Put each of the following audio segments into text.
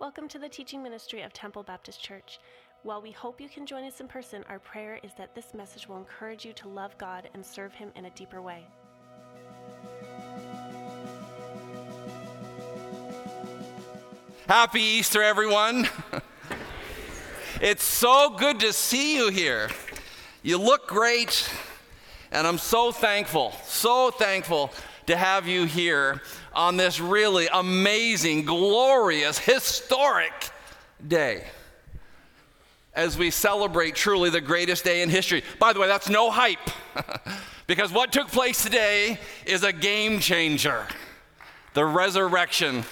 Welcome to the teaching ministry of Temple Baptist Church. While we hope you can join us in person, our prayer is that this message will encourage you to love God and serve Him in a deeper way. Happy Easter, everyone. it's so good to see you here. You look great, and I'm so thankful, so thankful to have you here on this really amazing, glorious, historic day as we celebrate truly the greatest day in history. By the way, that's no hype, because what took place today is a game changer the resurrection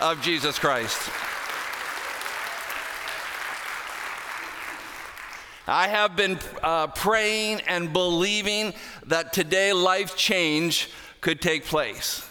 of Jesus Christ. I have been uh, praying and believing that today life change could take place.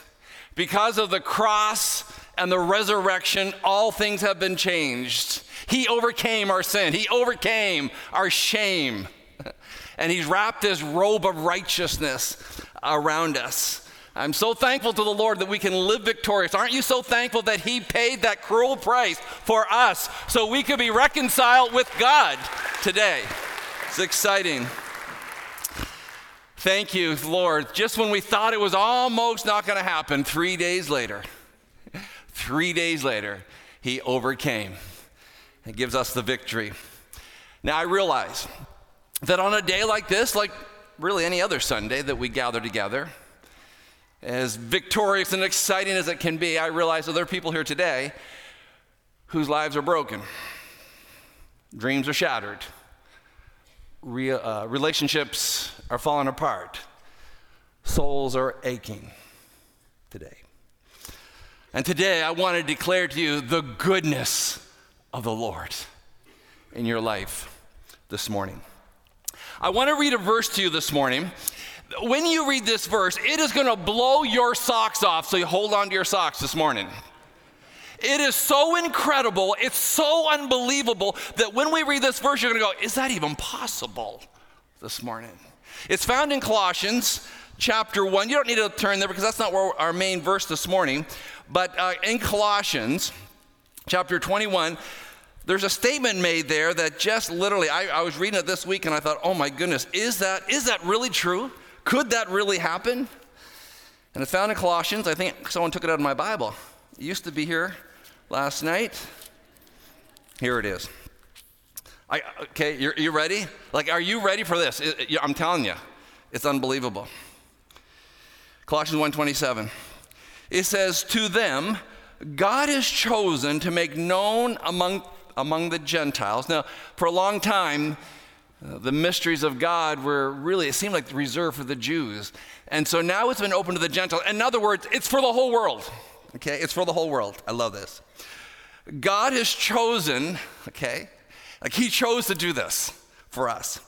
Because of the cross and the resurrection, all things have been changed. He overcame our sin, He overcame our shame. And He's wrapped this robe of righteousness around us. I'm so thankful to the Lord that we can live victorious. Aren't you so thankful that He paid that cruel price for us so we could be reconciled with God today? It's exciting. Thank you, Lord. Just when we thought it was almost not going to happen, three days later, three days later, He overcame and gives us the victory. Now, I realize that on a day like this, like really any other Sunday that we gather together, as victorious and exciting as it can be, I realize that there are people here today whose lives are broken, dreams are shattered Uh, relationships are falling apart, souls are aching today. And today I want to declare to you the goodness of the Lord in your life this morning. I want to read a verse to you this morning. When you read this verse, it is going to blow your socks off, so you hold on to your socks this morning. It is so incredible, it's so unbelievable that when we read this verse, you're going to go, Is that even possible this morning? It's found in Colossians chapter 1. You don't need to turn there because that's not where our main verse this morning. But uh, in Colossians chapter 21, there's a statement made there that just literally, I, I was reading it this week and I thought, oh my goodness, is that, is that really true? Could that really happen? And it's found in Colossians. I think someone took it out of my Bible. It used to be here last night. Here it is. I, okay, you're, you ready? Like, are you ready for this? It, it, I'm telling you, it's unbelievable. Colossians 1:27. It says, "To them, God has chosen to make known among among the Gentiles." Now, for a long time, uh, the mysteries of God were really it seemed like reserved for the Jews, and so now it's been open to the Gentiles. In other words, it's for the whole world. Okay, it's for the whole world. I love this. God has chosen, okay, like He chose to do this for us.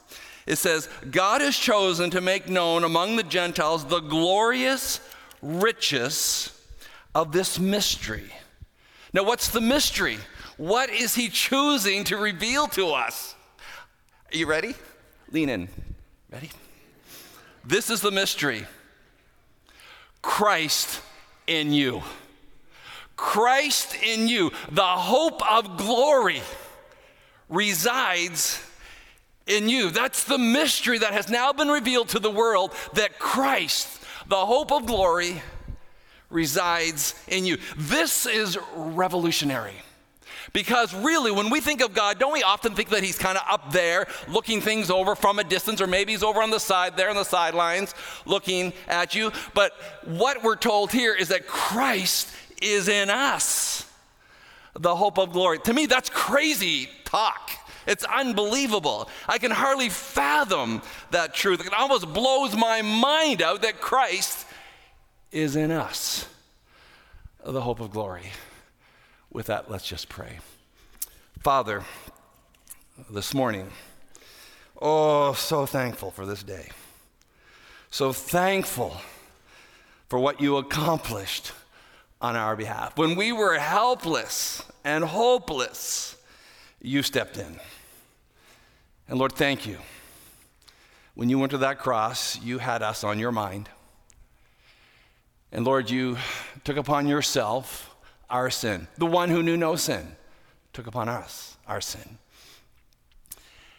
It says, God has chosen to make known among the Gentiles the glorious riches of this mystery. Now, what's the mystery? What is He choosing to reveal to us? Are you ready? Lean in. Ready? This is the mystery Christ in you. Christ in you, the hope of glory, resides in you. That's the mystery that has now been revealed to the world that Christ, the hope of glory, resides in you. This is revolutionary. Because really, when we think of God, don't we often think that He's kind of up there looking things over from a distance, or maybe He's over on the side there on the sidelines looking at you? But what we're told here is that Christ is in us, the hope of glory. To me, that's crazy talk. It's unbelievable. I can hardly fathom that truth. It almost blows my mind out that Christ is in us, the hope of glory. With that, let's just pray. Father, this morning, oh, so thankful for this day. So thankful for what you accomplished on our behalf. When we were helpless and hopeless, you stepped in. And Lord, thank you. When you went to that cross, you had us on your mind. And Lord, you took upon yourself our sin, the one who knew no sin, took upon us our sin.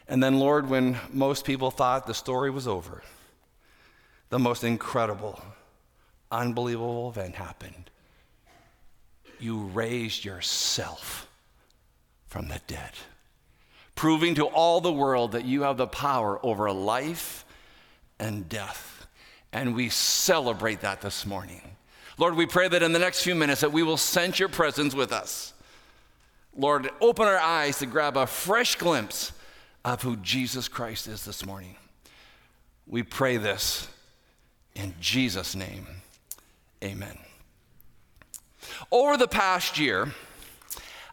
And then, Lord, when most people thought the story was over, the most incredible, unbelievable event happened. You raised yourself from the dead, proving to all the world that you have the power over life and death. And we celebrate that this morning. Lord, we pray that in the next few minutes that we will sense your presence with us. Lord, open our eyes to grab a fresh glimpse of who Jesus Christ is this morning. We pray this in Jesus' name. Amen. Over the past year,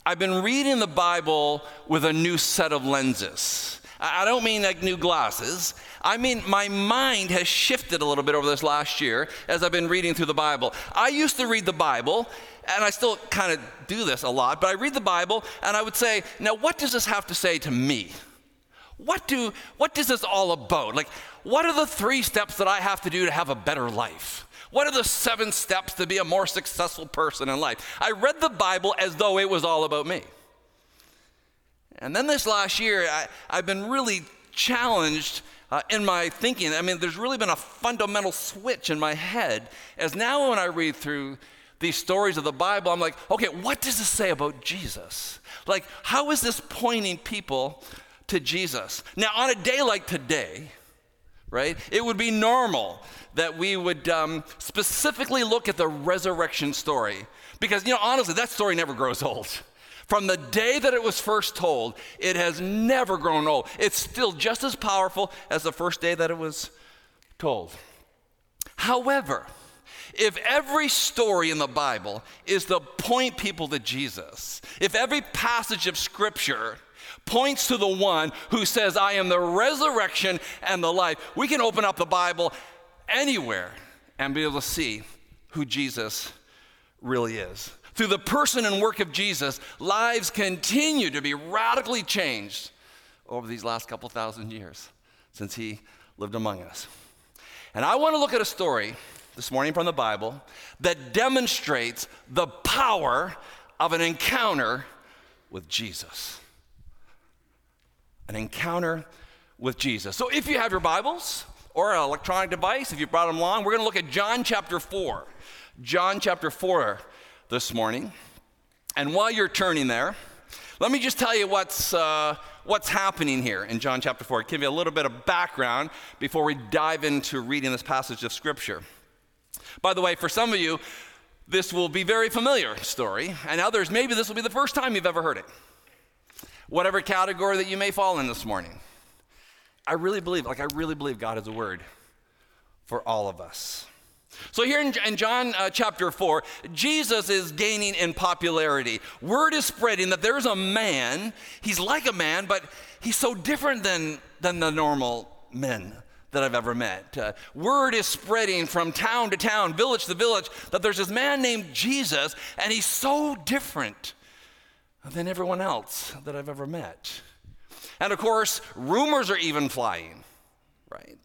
I've been reading the Bible with a new set of lenses. I don't mean like new glasses. I mean, my mind has shifted a little bit over this last year as I've been reading through the Bible. I used to read the Bible, and I still kind of do this a lot, but I read the Bible and I would say, now what does this have to say to me? What, do, what is this all about? Like, what are the three steps that I have to do to have a better life? What are the seven steps to be a more successful person in life? I read the Bible as though it was all about me. And then this last year, I, have been really challenged uh, in my thinking. I mean, there's really been a fundamental switch in my head as now when I read through these stories of the Bible, I'm like, okay, what does this say about Jesus? Like, how is this pointing people to Jesus? Now, on a day like today, right, it would be normal that we would um, specifically look at the resurrection story. Because, you know, honestly, that story never grows old. From the day that it was first told, it has never grown old. It's still just as powerful as the first day that it was told. However, if every story in the Bible is to point people to Jesus, if every passage of Scripture points to the one who says, I am the resurrection and the life, we can open up the Bible anywhere and be able to see who Jesus really is. Through the person and work of Jesus, lives continue to be radically changed over these last couple thousand years since he lived among us. And I want to look at a story this morning from the Bible that demonstrates the power of an encounter with Jesus. An encounter with Jesus. So if you have your Bibles or an electronic device, if you brought them along, we're going to look at John chapter 4. John chapter 4 this morning. And while you're turning there, let me just tell you what's, uh, what's happening here in John chapter 4. Give you a little bit of background before we dive into reading this passage of Scripture. By the way, for some of you, this will be very familiar story, and others, maybe this will be the first time you've ever heard it. Whatever category that you may fall in this morning. I really believe, like I really believe God has a word for all of us. So, here in, in John uh, chapter 4, Jesus is gaining in popularity. Word is spreading that there's a man, he's like a man, but he's so different than, than the normal men that I've ever met. Uh, word is spreading from town to town, village to village, that there's this man named Jesus, and he's so different than everyone else that I've ever met. And of course, rumors are even flying, right?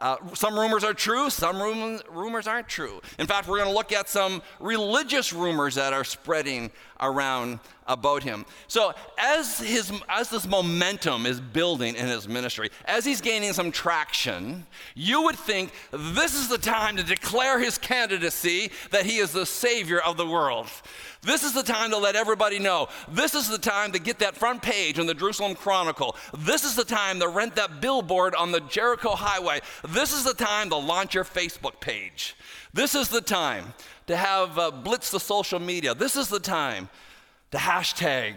Uh, some rumors are true, some rum- rumors aren't true. In fact, we're going to look at some religious rumors that are spreading around about him. So, as, his, as this momentum is building in his ministry, as he's gaining some traction, you would think this is the time to declare his candidacy that he is the Savior of the world. This is the time to let everybody know. This is the time to get that front page in the Jerusalem Chronicle. This is the time to rent that billboard on the Jericho Highway. This is the time to launch your Facebook page. This is the time to have uh, blitz the social media. This is the time to hashtag,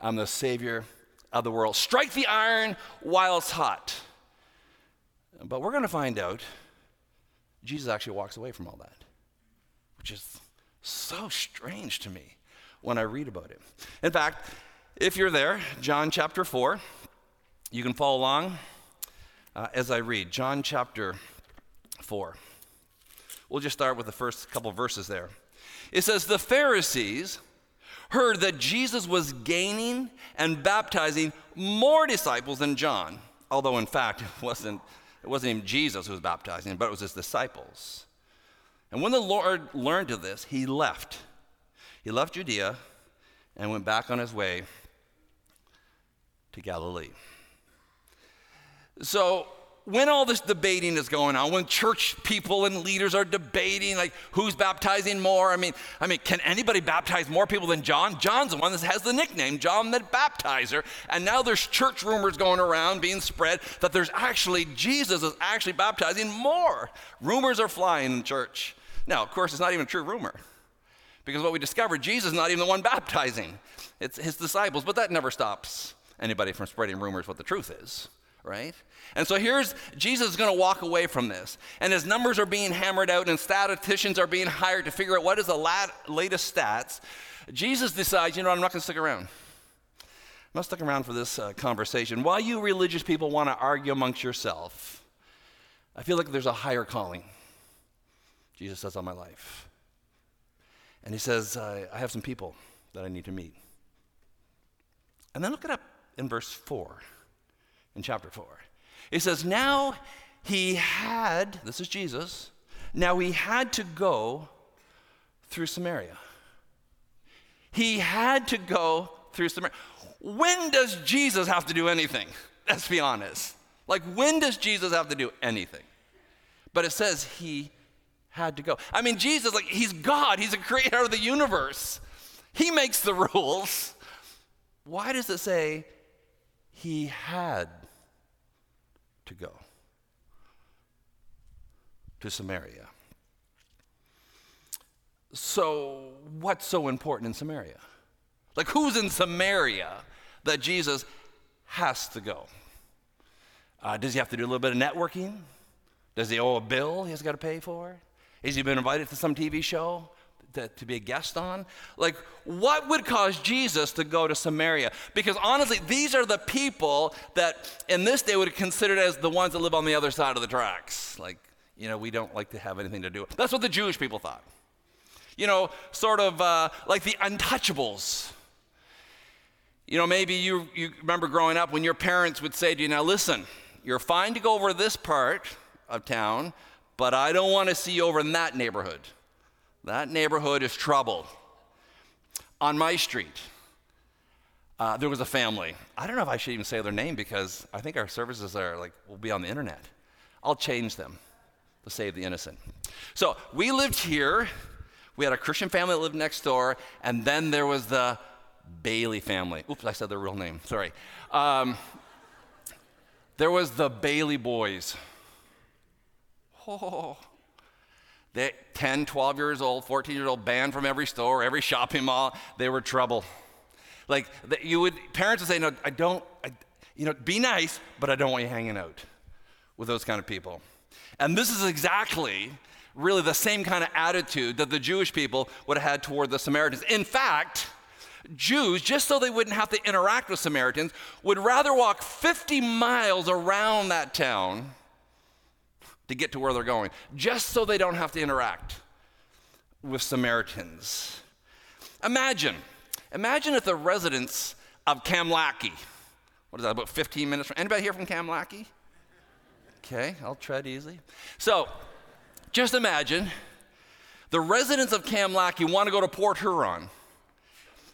I'm the Savior of the world. Strike the iron while it's hot. But we're going to find out Jesus actually walks away from all that, which is so strange to me when I read about it. In fact, if you're there, John chapter 4, you can follow along uh, as I read. John chapter 4. We'll just start with the first couple verses there. It says, The Pharisees heard that Jesus was gaining and baptizing more disciples than John, although in fact it wasn't, it wasn't even Jesus who was baptizing, but it was his disciples. And when the Lord learned of this, he left. He left Judea and went back on his way to Galilee. So, when all this debating is going on, when church people and leaders are debating like who's baptizing more, I mean, I mean, can anybody baptize more people than John? John's the one that has the nickname John the Baptizer, and now there's church rumors going around being spread that there's actually Jesus is actually baptizing more. Rumors are flying in church. Now, of course, it's not even a true rumor. Because what we discovered, Jesus is not even the one baptizing. It's his disciples, but that never stops anybody from spreading rumors what the truth is right? And so here's Jesus is going to walk away from this. And as numbers are being hammered out and statisticians are being hired to figure out what is the lat- latest stats, Jesus decides, you know, I'm not going to stick around. I'm not sticking around for this uh, conversation. While you religious people want to argue amongst yourself, I feel like there's a higher calling. Jesus says on my life. And he says, I have some people that I need to meet. And then look it up in verse 4 in chapter 4. It says, Now he had, this is Jesus, now he had to go through Samaria. He had to go through Samaria. When does Jesus have to do anything? Let's be honest. Like, when does Jesus have to do anything? But it says he had to go. I mean, Jesus, like, he's God, he's a creator of the universe. He makes the rules. Why does it say he had to go to Samaria. So, what's so important in Samaria? Like, who's in Samaria that Jesus has to go? Uh, does he have to do a little bit of networking? Does he owe a bill he has got to pay for? Has he been invited to some TV show? to, to be a guest on? Like, what would cause Jesus to go to Samaria? Because honestly, these are the people that in this day would have considered as the ones that live on the other side of the tracks. Like, you know, we don't like to have anything to do. With. That's what the Jewish people thought. You know, sort of uh, like the untouchables. You know, maybe you, you remember growing up when your parents would say to you, now listen, you're fine to go over this part of town, but I don't want to see you over in that neighborhood. That neighborhood is trouble. On my street, uh, there was a family. I don't know if I should even say their name because I think our services are like will be on the internet. I'll change them to save the innocent. So we lived here. We had a Christian family that lived next door, and then there was the Bailey family. Oops, I said their real name. Sorry. Um, there was the Bailey boys. Oh, they, 10, 12 years old, 14 years old, banned from every store, every shopping mall. They were trouble. Like you would, parents would say, "No, I don't. I, you know, be nice, but I don't want you hanging out with those kind of people." And this is exactly, really, the same kind of attitude that the Jewish people would have had toward the Samaritans. In fact, Jews, just so they wouldn't have to interact with Samaritans, would rather walk 50 miles around that town to get to where they're going, just so they don't have to interact with Samaritans. Imagine, imagine if the residents of Camlachie, what is that, about 15 minutes from, anybody here from Camlachie? Okay, I'll tread easy. So, just imagine the residents of Camlachie want to go to Port Huron,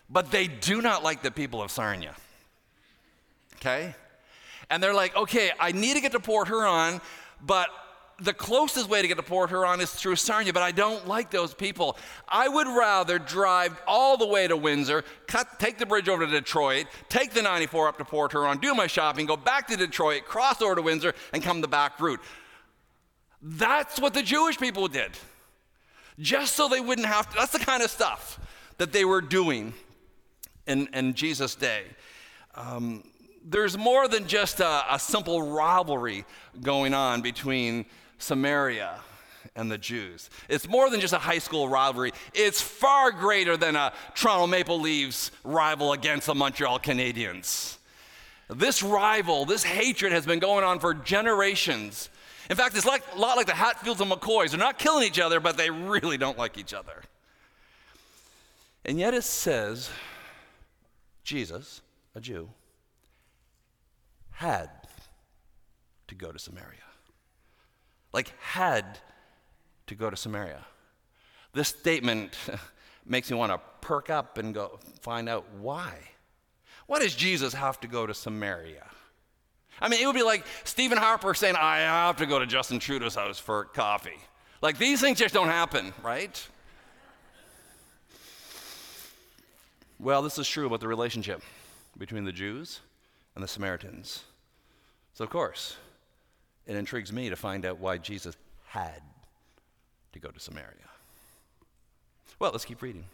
but they do not like the people of Sarnia. Okay? And they're like, okay, I need to get to Port Huron, but the closest way to get to Port Huron is through Sarnia, but I don't like those people. I would rather drive all the way to Windsor, cut, take the bridge over to Detroit, take the 94 up to Port Huron, do my shopping, go back to Detroit, cross over to Windsor, and come the back route. That's what the Jewish people did. Just so they wouldn't have to, that's the kind of stuff that they were doing in, in Jesus' day. Um, there's more than just a, a simple rivalry going on between Samaria and the Jews. It's more than just a high school rivalry. It's far greater than a Toronto Maple Leafs rival against the Montreal Canadiens. This rival, this hatred has been going on for generations. In fact, it's like, a lot like the Hatfields and McCoys. They're not killing each other, but they really don't like each other. And yet it says Jesus, a Jew, had to go to Samaria like had to go to Samaria. This statement makes me want to perk up and go find out why. Why does Jesus have to go to Samaria? I mean, it would be like Stephen Harper saying, I have to go to Justin Trudeau's house for coffee. Like, these things just don't happen, right? Well, this is true about the relationship between the Jews and the Samaritans. So, of course, it intrigues me to find out why Jesus had to go to Samaria. Well, let's keep reading.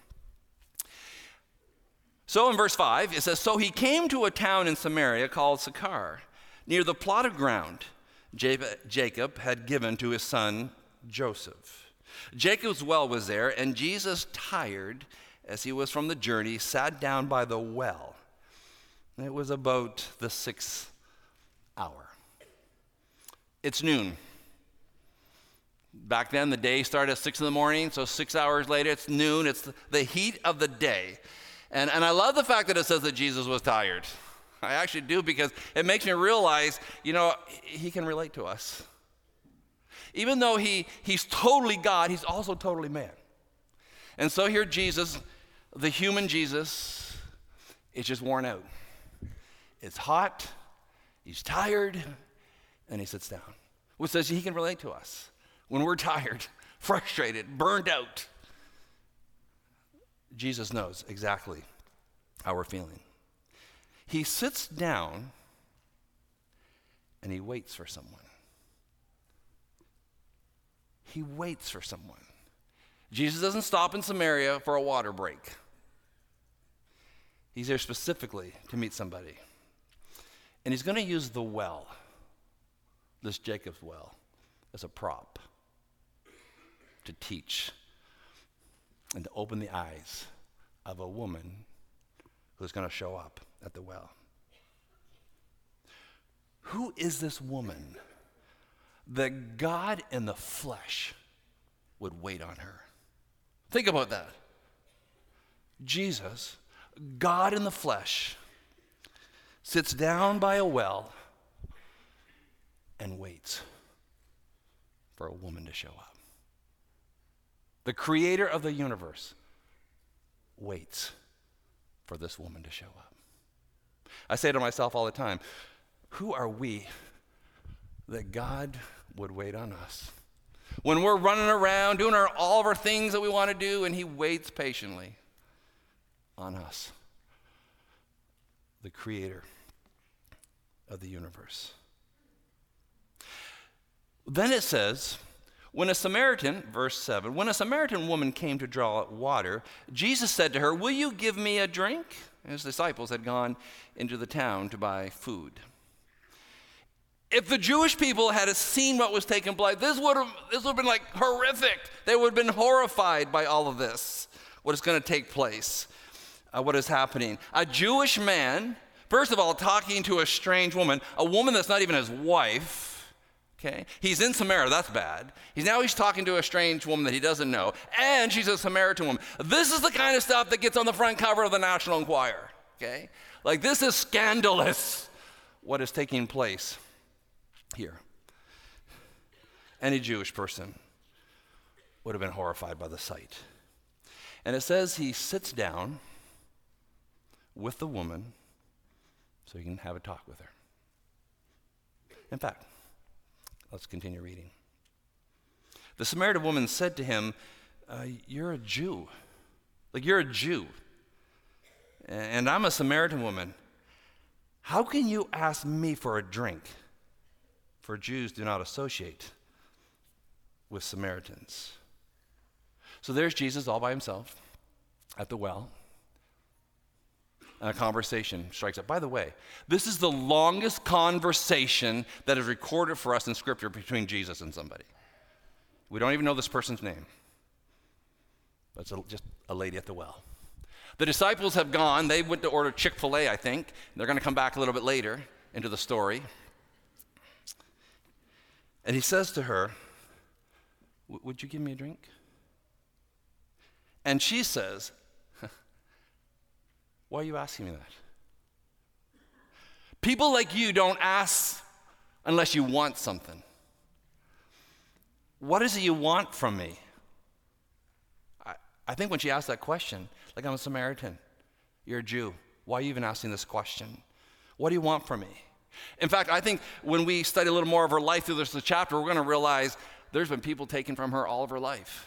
So in verse 5, it says So he came to a town in Samaria called Sychar, near the plot of ground Jacob had given to his son Joseph. Jacob's well was there, and Jesus, tired as he was from the journey, sat down by the well. It was about the sixth hour. It's noon. Back then, the day started at six in the morning, so six hours later, it's noon. It's the heat of the day. And, and I love the fact that it says that Jesus was tired. I actually do because it makes me realize, you know, he can relate to us. Even though he, he's totally God, he's also totally man. And so here, Jesus, the human Jesus, is just worn out. It's hot, he's tired, and he sits down, which says he can relate to us when we're tired, frustrated, burned out. Jesus knows exactly how we're feeling. He sits down and he waits for someone. He waits for someone. Jesus doesn't stop in Samaria for a water break. He's there specifically to meet somebody. And he's going to use the well, this Jacob's well, as a prop to teach and to open the eyes of a woman who's going to show up at the well. Who is this woman that God in the flesh would wait on her? Think about that. Jesus, God in the flesh, sits down by a well and waits for a woman to show up. The creator of the universe waits for this woman to show up. I say to myself all the time, who are we that God would wait on us? When we're running around doing our, all of our things that we want to do, and He waits patiently on us, the Creator of the universe. Then it says, when a Samaritan, verse 7, when a Samaritan woman came to draw water, Jesus said to her, Will you give me a drink? His disciples had gone into the town to buy food. If the Jewish people had seen what was taking place, this would have, this would have been like horrific. They would have been horrified by all of this, what is going to take place, uh, what is happening. A Jewish man, first of all, talking to a strange woman, a woman that's not even his wife Okay? He's in Samaria, that's bad. He's now he's talking to a strange woman that he doesn't know, and she's a Samaritan woman. This is the kind of stuff that gets on the front cover of the National Enquirer. Okay? Like this is scandalous what is taking place here. Any Jewish person would have been horrified by the sight. And it says he sits down with the woman so he can have a talk with her. In fact, Let's continue reading. The Samaritan woman said to him, uh, You're a Jew. Like, you're a Jew. And I'm a Samaritan woman. How can you ask me for a drink? For Jews do not associate with Samaritans. So there's Jesus all by himself at the well a conversation strikes up. By the way, this is the longest conversation that is recorded for us in Scripture between Jesus and somebody. We don't even know this person's name. It's just a lady at the well. The disciples have gone. They went to order Chick fil A, I think. They're going to come back a little bit later into the story. And he says to her, Would you give me a drink? And she says, why are you asking me that? People like you don't ask unless you want something. What is it you want from me? I, I think when she asked that question, like I'm a Samaritan, you're a Jew. Why are you even asking this question? What do you want from me? In fact, I think when we study a little more of her life through this chapter, we're going to realize there's been people taken from her all of her life.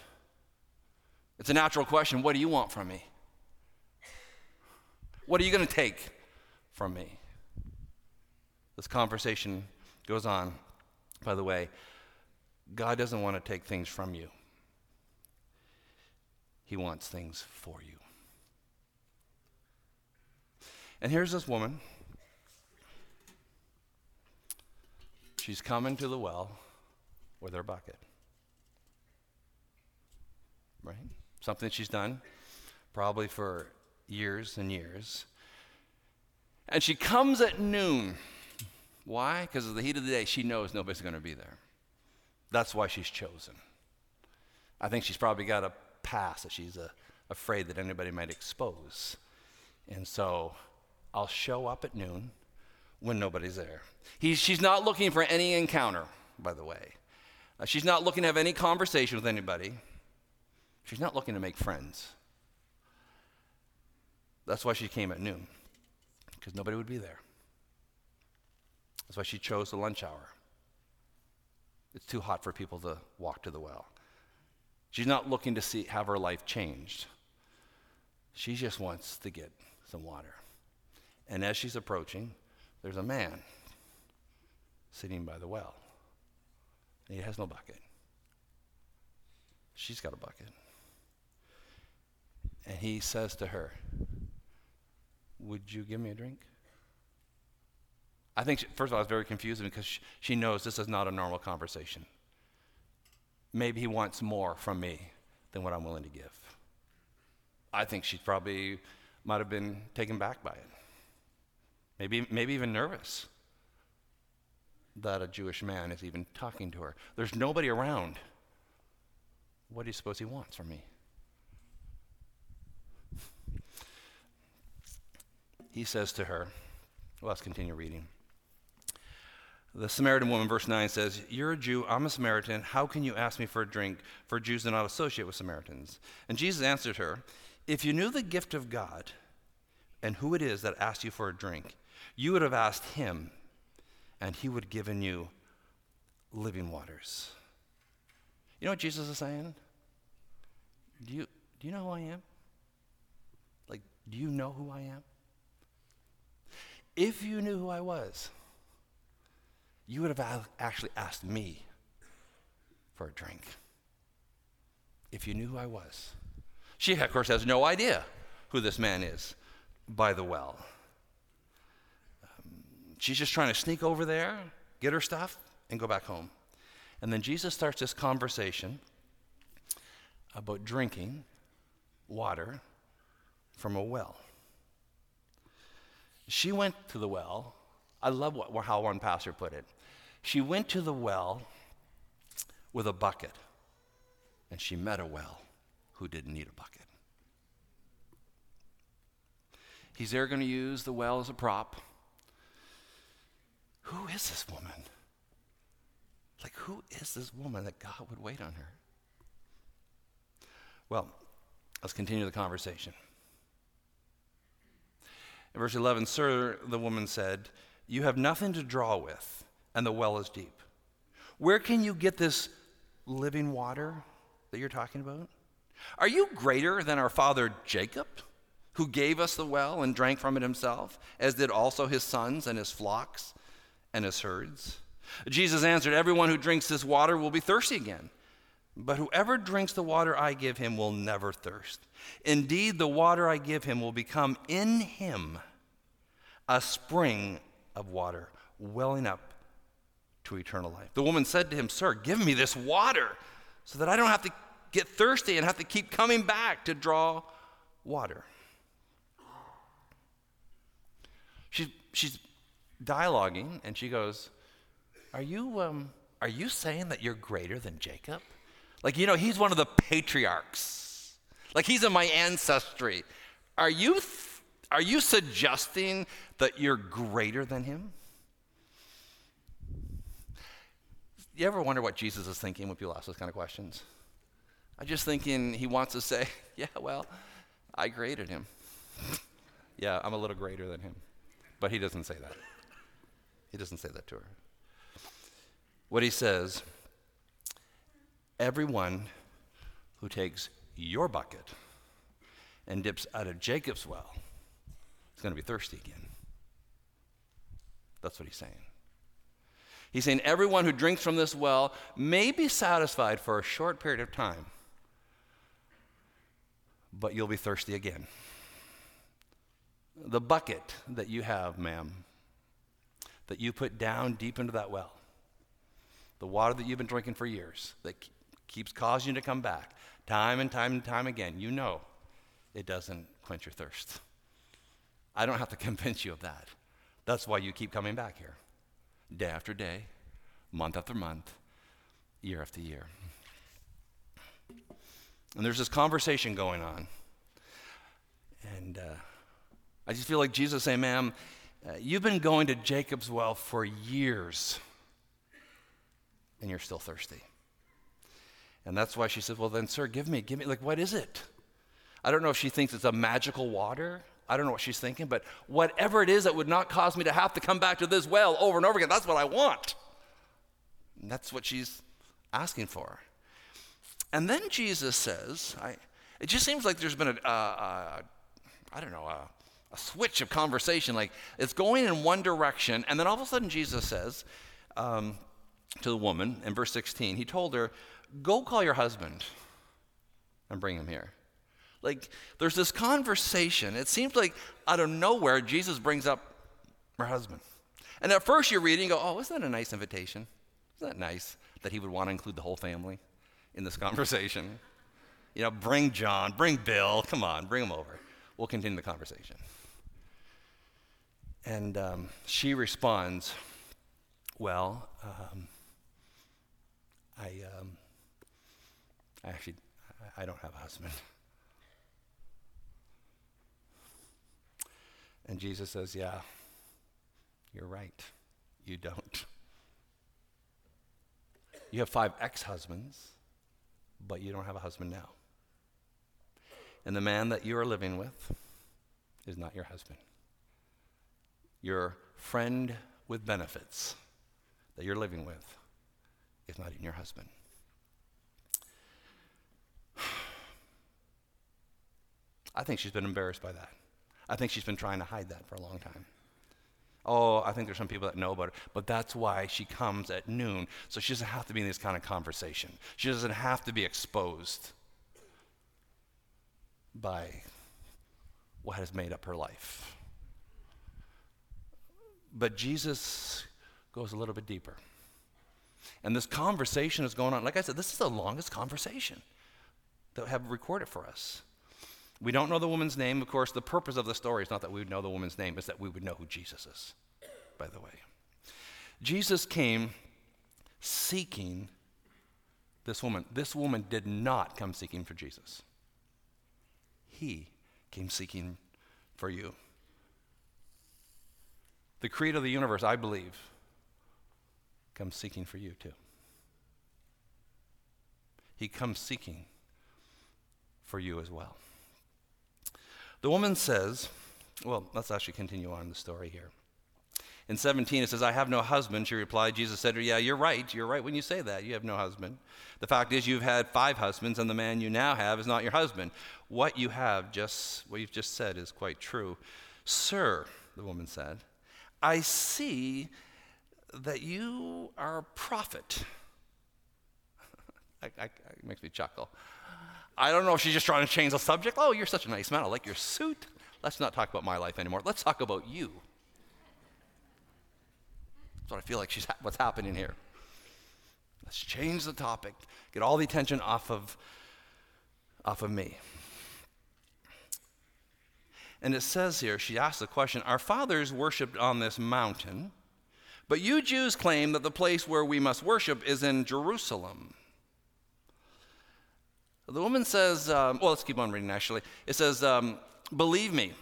It's a natural question what do you want from me? What are you going to take from me? This conversation goes on. By the way, God doesn't want to take things from you, He wants things for you. And here's this woman. She's coming to the well with her bucket. Right? Something she's done probably for years and years. And she comes at noon. Why? Because of the heat of the day, she knows nobody's going to be there. That's why she's chosen. I think she's probably got a past that she's uh, afraid that anybody might expose. And so I'll show up at noon when nobody's there. He's, she's not looking for any encounter, by the way. Uh, she's not looking to have any conversation with anybody. She's not looking to make friends. That's why she came at noon, because nobody would be there. That's why she chose the lunch hour. It's too hot for people to walk to the well. She's not looking to see have her life changed. She just wants to get some water. And as she's approaching, there's a man sitting by the well. And he has no bucket. She's got a bucket. And he says to her, Would you give me a drink? I think, she, first of all, it's very confusing because she, she knows this is not a normal conversation. Maybe he wants more from me than what I'm willing to give. I think she probably might have been taken back by it. Maybe, maybe even nervous that a Jewish man is even talking to her. There's nobody around. What do you suppose he wants from me? He says to her, let's continue reading. The Samaritan woman, verse 9 says, You're a Jew, I'm a Samaritan. How can you ask me for a drink? For Jews do not associate with Samaritans. And Jesus answered her, If you knew the gift of God and who it is that asked you for a drink, you would have asked him, and he would have given you living waters. You know what Jesus is saying? Do you, do you know who I am? Like, do you know who I am? If you knew who I was, you would have actually asked me for a drink. If you knew who I was. She, of course, has no idea who this man is by the well. Um, she's just trying to sneak over there, get her stuff, and go back home. And then Jesus starts this conversation about drinking water from a well. She went to the well. I love what, how one pastor put it. She went to the well with a bucket, and she met a well who didn't need a bucket. He's there going to use the well as a prop. Who is this woman? Like, who is this woman that God would wait on her? Well, let's continue the conversation. In verse 11, Sir, the woman said, You have nothing to draw with, and the well is deep. Where can you get this living water that you're talking about? Are you greater than our father Jacob, who gave us the well and drank from it himself, as did also his sons and his flocks and his herds? Jesus answered, Everyone who drinks this water will be thirsty again. But whoever drinks the water I give him will never thirst. Indeed, the water I give him will become in him a spring of water welling up to eternal life. The woman said to him, Sir, give me this water so that I don't have to get thirsty and have to keep coming back to draw water. She's, she's dialoguing and she goes, Are you, um, are you saying that you're greater than Jacob? Like, you know, he's one of the patriarchs. Like, he's in my ancestry. Are you, are you suggesting that you're greater than him? You ever wonder what Jesus is thinking when people ask those kind of questions? I'm just thinking he wants to say, yeah, well, I created him. yeah, I'm a little greater than him. But he doesn't say that. He doesn't say that to her. What he says, everyone who takes your bucket and dips out of Jacob's well is going to be thirsty again. That's what he's saying. He's saying everyone who drinks from this well may be satisfied for a short period of time, but you'll be thirsty again. The bucket that you have, ma'am, that you put down deep into that well, the water that you've been drinking for years, that keeps causing you to come back time and time and time again, you know it doesn't quench your thirst. I don't have to convince you of that. That's why you keep coming back here, day after day, month after month, year after year. And there's this conversation going on. And uh, I just feel like Jesus saying, ma'am, uh, you've been going to Jacob's well for years, and you're still thirsty. And that's why she said, Well, then, sir, give me, give me, like, what is it? I don't know if she thinks it's a magical water. I don't know what she's thinking, but whatever it is that would not cause me to have to come back to this well over and over again, that's what I want. And that's what she's asking for. And then Jesus says, I, it just seems like there's been a, a, a I don't know, a, a switch of conversation. Like it's going in one direction, and then all of a sudden Jesus says um, to the woman in verse 16, he told her, Go call your husband and bring him here. Like there's this conversation. It seems like out of nowhere, Jesus brings up her husband. And at first you're reading, you go, Oh, isn't that a nice invitation? Isn't that nice that he would want to include the whole family in this conversation? You know, bring John, bring Bill, come on, bring him over. We'll continue the conversation. And um, she responds, Well, um, I, um, I actually, I don't have a husband. And Jesus says, Yeah, you're right. You don't. You have five ex husbands, but you don't have a husband now. And the man that you are living with is not your husband. Your friend with benefits that you're living with is not even your husband. I think she's been embarrassed by that. I think she's been trying to hide that for a long time. Oh, I think there's some people that know about it, but that's why she comes at noon. So she doesn't have to be in this kind of conversation. She doesn't have to be exposed by what has made up her life. But Jesus goes a little bit deeper. And this conversation is going on. Like I said, this is the longest conversation that have recorded for us. We don't know the woman's name. Of course, the purpose of the story is not that we would know the woman's name, it's that we would know who Jesus is, by the way. Jesus came seeking this woman. This woman did not come seeking for Jesus, he came seeking for you. The creator of the universe, I believe, comes seeking for you too. He comes seeking for you as well. The woman says, well, let's actually continue on the story here. In 17, it says, I have no husband. She replied, Jesus said to her, Yeah, you're right. You're right when you say that. You have no husband. The fact is, you've had five husbands, and the man you now have is not your husband. What you have just, what you've just said is quite true. Sir, the woman said, I see that you are a prophet. I, I, it makes me chuckle. I don't know if she's just trying to change the subject. Oh, you're such a nice man. I like your suit. Let's not talk about my life anymore. Let's talk about you. That's what I feel like she's ha- what's happening here. Let's change the topic. Get all the attention off of off of me. And it says here, she asks the question Our fathers worshiped on this mountain, but you Jews claim that the place where we must worship is in Jerusalem. The woman says, um, well, let's keep on reading actually. It says, um, Believe me,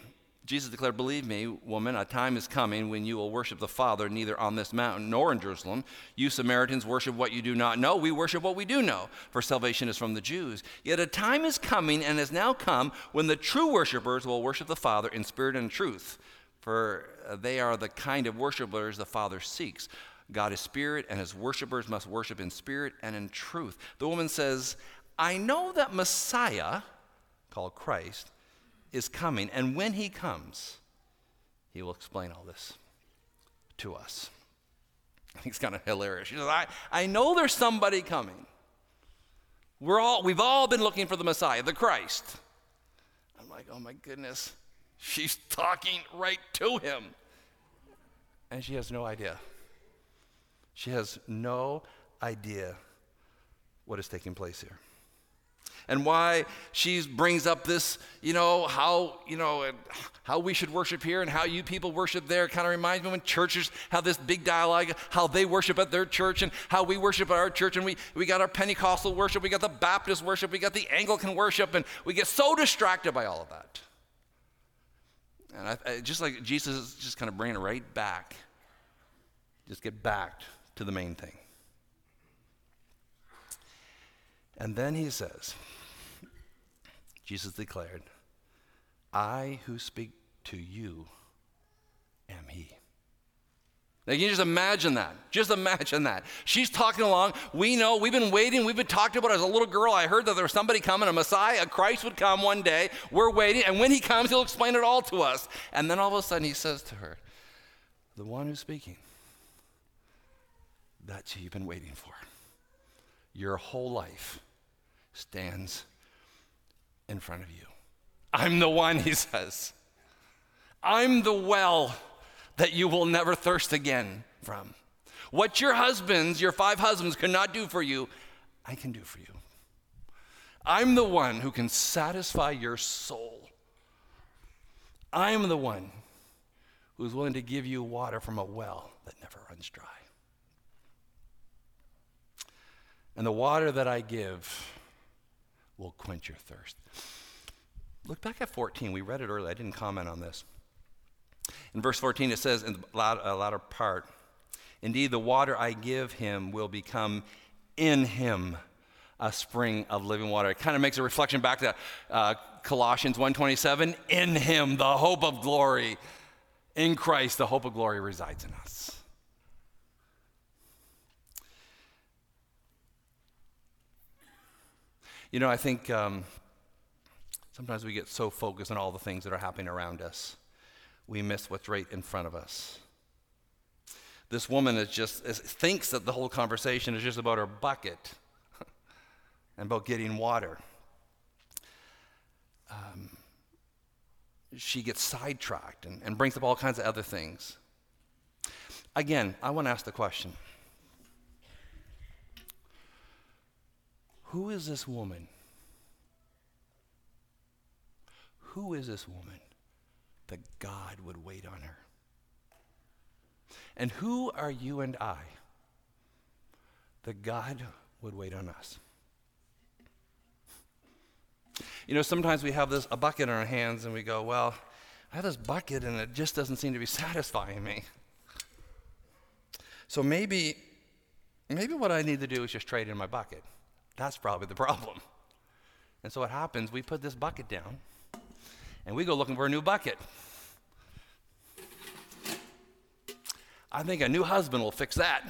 Jesus declared, Believe me, woman, a time is coming when you will worship the Father neither on this mountain nor in Jerusalem. You Samaritans worship what you do not know. We worship what we do know, for salvation is from the Jews. Yet a time is coming and has now come when the true worshipers will worship the Father in spirit and truth, for they are the kind of worshipers the Father seeks. God is spirit, and his worshipers must worship in spirit and in truth. The woman says, I know that Messiah, called Christ, is coming, and when he comes, he will explain all this to us. I think it's kind of hilarious. She says, I, I know there's somebody coming. We're all, we've all been looking for the Messiah, the Christ. I'm like, oh my goodness. She's talking right to him. And she has no idea. She has no idea what is taking place here and why she brings up this, you know, how, you know, how we should worship here and how you people worship there. Kind of reminds me when churches have this big dialogue, how they worship at their church and how we worship at our church. And we, we got our Pentecostal worship, we got the Baptist worship, we got the Anglican worship, and we get so distracted by all of that. And I, I, just like Jesus is just kind of bringing it right back, just get back to the main thing. And then he says, Jesus declared, I who speak to you am he. Now, can you just imagine that. Just imagine that. She's talking along. We know, we've been waiting. We've been talking about as a little girl. I heard that there was somebody coming, a Messiah, a Christ would come one day. We're waiting. And when he comes, he'll explain it all to us. And then all of a sudden, he says to her, The one who's speaking, that's who you've been waiting for. Your whole life stands in front of you. I'm the one, he says. I'm the well that you will never thirst again from. What your husbands, your five husbands, cannot do for you, I can do for you. I'm the one who can satisfy your soul. I'm the one who's willing to give you water from a well that never runs dry. And the water that I give will quench your thirst. Look back at 14. We read it earlier. I didn't comment on this. In verse 14, it says in the latter part, Indeed, the water I give him will become in him a spring of living water. It kind of makes a reflection back to uh, Colossians 1.27. In him, the hope of glory. In Christ, the hope of glory resides in us. You know, I think um, sometimes we get so focused on all the things that are happening around us, we miss what's right in front of us. This woman is just is, thinks that the whole conversation is just about her bucket and about getting water. Um, she gets sidetracked and, and brings up all kinds of other things. Again, I want to ask the question Who is this woman? Who is this woman that God would wait on her? And who are you and I that God would wait on us? You know, sometimes we have this a bucket in our hands and we go, well, I have this bucket and it just doesn't seem to be satisfying me. So maybe maybe what I need to do is just trade in my bucket. That's probably the problem. And so what happens, we put this bucket down and we go looking for a new bucket. I think a new husband will fix that.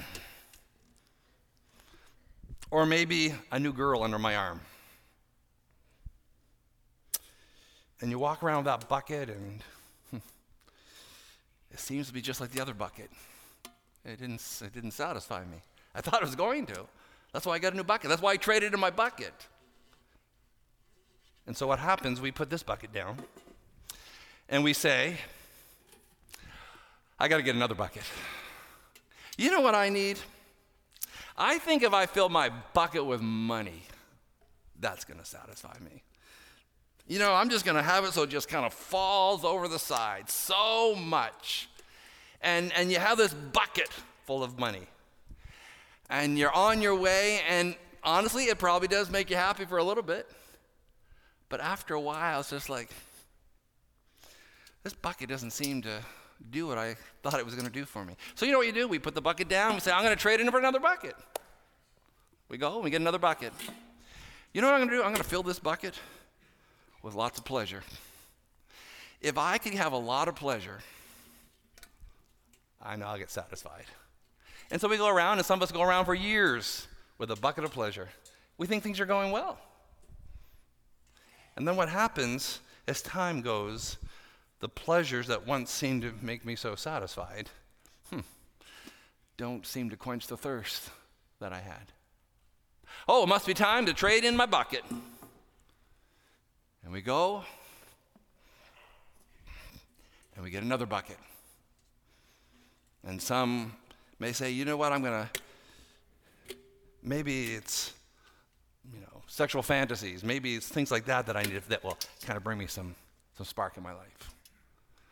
Or maybe a new girl under my arm. And you walk around with that bucket, and it seems to be just like the other bucket. It didn't, it didn't satisfy me. I thought it was going to. That's why I got a new bucket. That's why I traded in my bucket. And so what happens, we put this bucket down and we say, I got to get another bucket. You know what I need? I think if I fill my bucket with money, that's going to satisfy me. You know, I'm just going to have it so it just kind of falls over the side so much. And, and you have this bucket full of money and you're on your way, and honestly, it probably does make you happy for a little bit. But after a while, it's just like, this bucket doesn't seem to do what I thought it was going to do for me. So, you know what you do? We put the bucket down, we say, I'm going to trade in for another bucket. We go, we get another bucket. You know what I'm going to do? I'm going to fill this bucket with lots of pleasure. If I can have a lot of pleasure, I know I'll get satisfied. And so we go around, and some of us go around for years with a bucket of pleasure. We think things are going well. And then what happens as time goes, the pleasures that once seemed to make me so satisfied hmm, don't seem to quench the thirst that I had. Oh, it must be time to trade in my bucket. And we go, and we get another bucket. And some may say, you know what, I'm going to, maybe it's, you know, sexual fantasies. Maybe it's things like that that I need that will kind of bring me some, some spark in my life.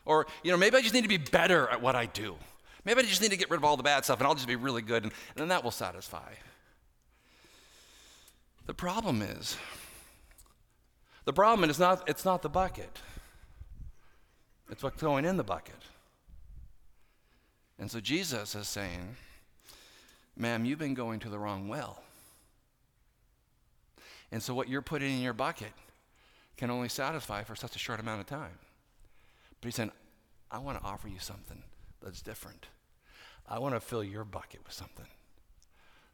Or, you know, maybe I just need to be better at what I do. Maybe I just need to get rid of all the bad stuff and I'll just be really good and, and then that will satisfy. The problem is, the problem is not, it's not the bucket. It's what's going in the bucket. And so Jesus is saying, Ma'am, you've been going to the wrong well. And so what you're putting in your bucket can only satisfy for such a short amount of time. But he's saying, I want to offer you something that's different. I want to fill your bucket with something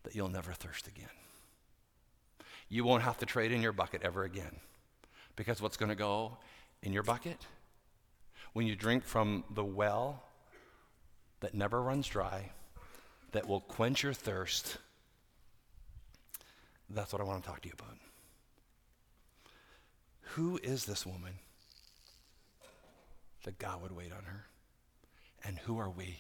that you'll never thirst again. You won't have to trade in your bucket ever again. Because what's going to go in your bucket when you drink from the well that never runs dry, that will quench your thirst, that's what I want to talk to you about. Who is this woman that God would wait on her? And who are we?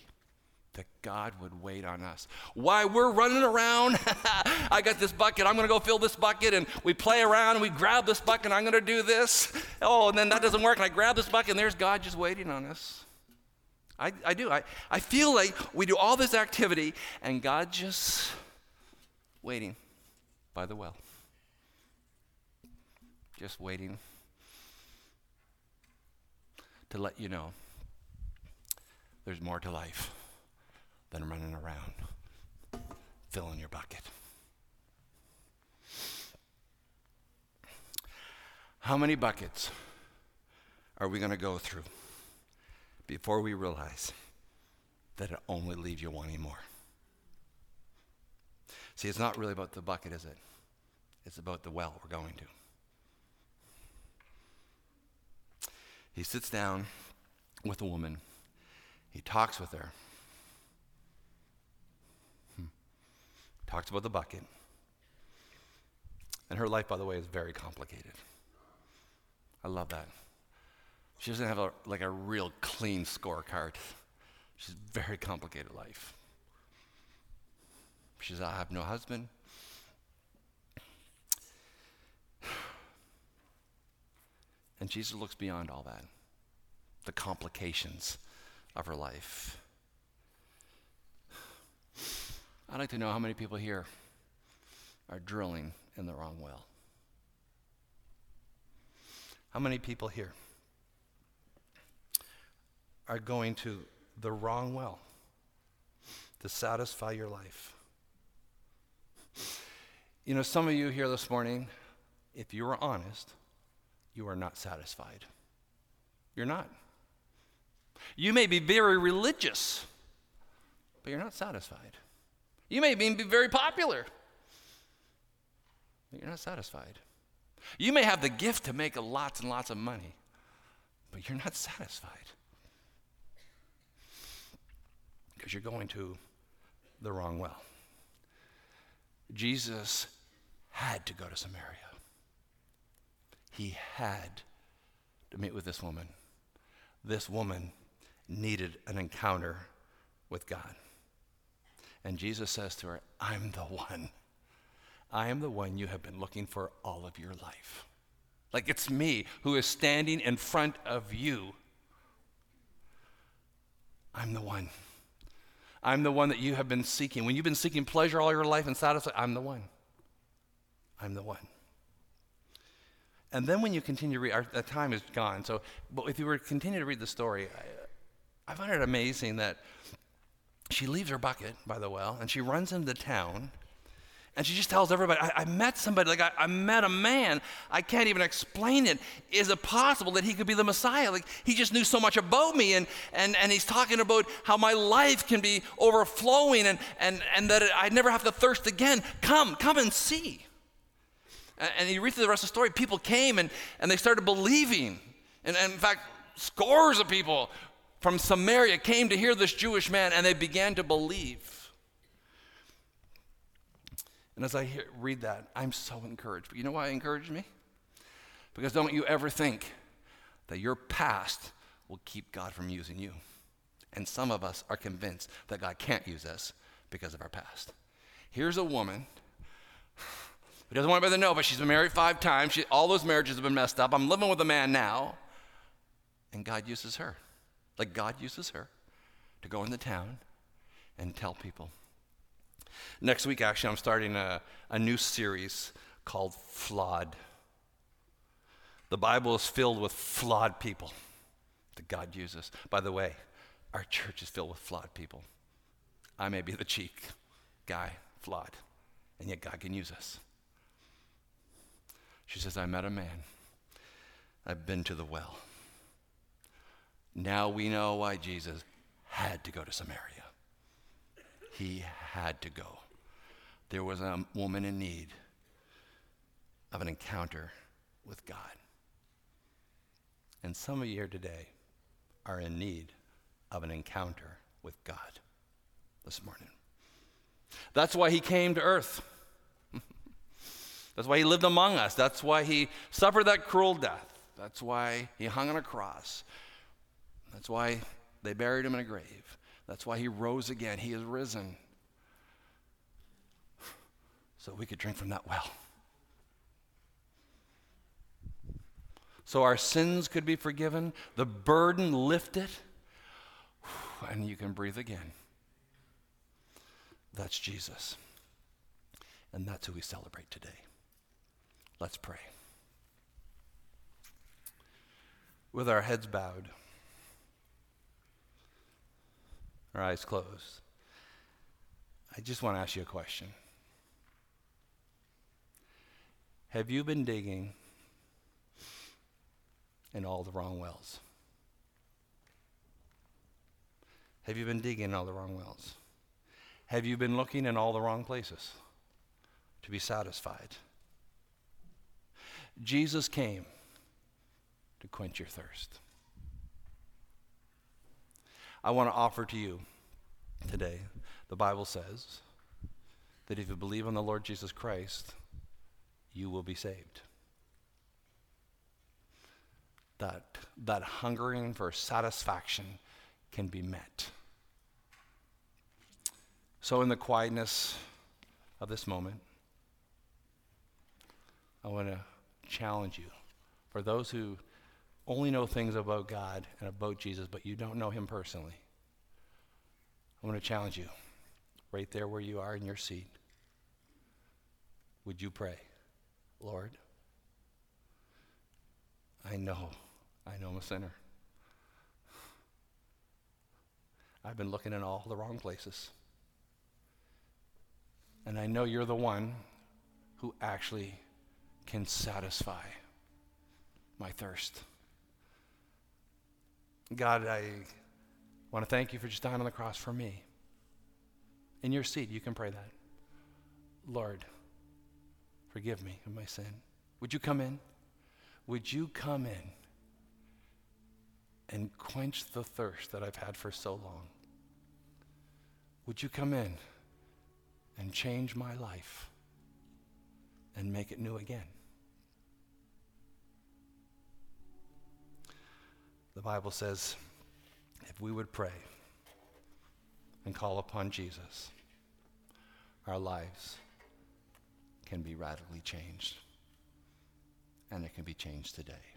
that God would wait on us. Why we're running around, I got this bucket, I'm gonna go fill this bucket, and we play around and we grab this bucket, I'm gonna do this. Oh, and then that doesn't work, and I grab this bucket, and there's God just waiting on us. I, I do. I, I feel like we do all this activity, and God just waiting by the well. Just waiting to let you know there's more to life than running around filling your bucket. How many buckets are we going to go through before we realize that it only leaves you wanting more? See, it's not really about the bucket, is it? It's about the well we're going to. He sits down with a woman, he talks with her. Hmm. talks about the bucket. And her life, by the way, is very complicated. I love that. She doesn't have a, like a real clean scorecard. She's a very complicated life. She says, I have no husband. And Jesus looks beyond all that, the complications of her life. I'd like to know how many people here are drilling in the wrong well. How many people here are going to the wrong well to satisfy your life? You know, some of you here this morning, if you are honest, you are not satisfied. You're not. You may be very religious, but you're not satisfied. You may even be very popular, but you're not satisfied. You may have the gift to make lots and lots of money, but you're not satisfied because you're going to the wrong well. Jesus had to go to Samaria. He had to meet with this woman. This woman needed an encounter with God. And Jesus says to her, I'm the one. I am the one you have been looking for all of your life. Like it's me who is standing in front of you. I'm the one. I'm the one that you have been seeking. When you've been seeking pleasure all your life and satisfaction, I'm the one. I'm the one. And then when you continue to read, our, time is gone. So, but if you were to continue to read the story, I, I find it amazing that she leaves her bucket by the well and she runs into town and she just tells everybody, I, I met somebody, like I, I, met a man. I can't even explain it. Is it possible that he could be the Messiah? Like he just knew so much about me, and, and, and he's talking about how my life can be overflowing and, and, and that I'd never have to thirst again. Come, come and see. And, and you read through the rest of the story, people came and, and they started believing. And, and in fact, scores of people from Samaria came to hear this Jewish man and they began to believe. And as I hear, read that, I'm so encouraged. But you know why it encouraged me? Because don't you ever think that your past will keep God from using you. And some of us are convinced that God can't use us because of our past. Here's a woman who doesn't want anybody to know, but she's been married five times. She, all those marriages have been messed up. I'm living with a man now. And God uses her. Like God uses her to go into town and tell people Next week, actually, I'm starting a, a new series called Flawed. The Bible is filled with flawed people that God uses. By the way, our church is filled with flawed people. I may be the cheek guy, flawed, and yet God can use us. She says, I met a man. I've been to the well. Now we know why Jesus had to go to Samaria. He had to go. There was a woman in need of an encounter with God. And some of you here today are in need of an encounter with God this morning. That's why he came to earth. That's why he lived among us. That's why he suffered that cruel death. That's why he hung on a cross. That's why they buried him in a grave. That's why he rose again. He is risen so we could drink from that well. So our sins could be forgiven, the burden lifted, and you can breathe again. That's Jesus. And that's who we celebrate today. Let's pray. With our heads bowed, our eyes closed, I just want to ask you a question. Have you been digging in all the wrong wells? Have you been digging in all the wrong wells? Have you been looking in all the wrong places to be satisfied? Jesus came to quench your thirst. I want to offer to you today, the Bible says that if you believe on the Lord Jesus Christ, you will be saved. That, that hungering for satisfaction can be met. So, in the quietness of this moment, I want to challenge you. For those who only know things about God and about Jesus, but you don't know Him personally, I want to challenge you right there where you are in your seat. Would you pray? Lord, I know, I know I'm a sinner. I've been looking in all the wrong places. And I know you're the one who actually can satisfy my thirst. God, I want to thank you for just dying on the cross for me. In your seat, you can pray that. Lord, Forgive me of my sin. Would you come in? Would you come in and quench the thirst that I've had for so long? Would you come in and change my life and make it new again? The Bible says if we would pray and call upon Jesus, our lives can be radically changed. And it can be changed today.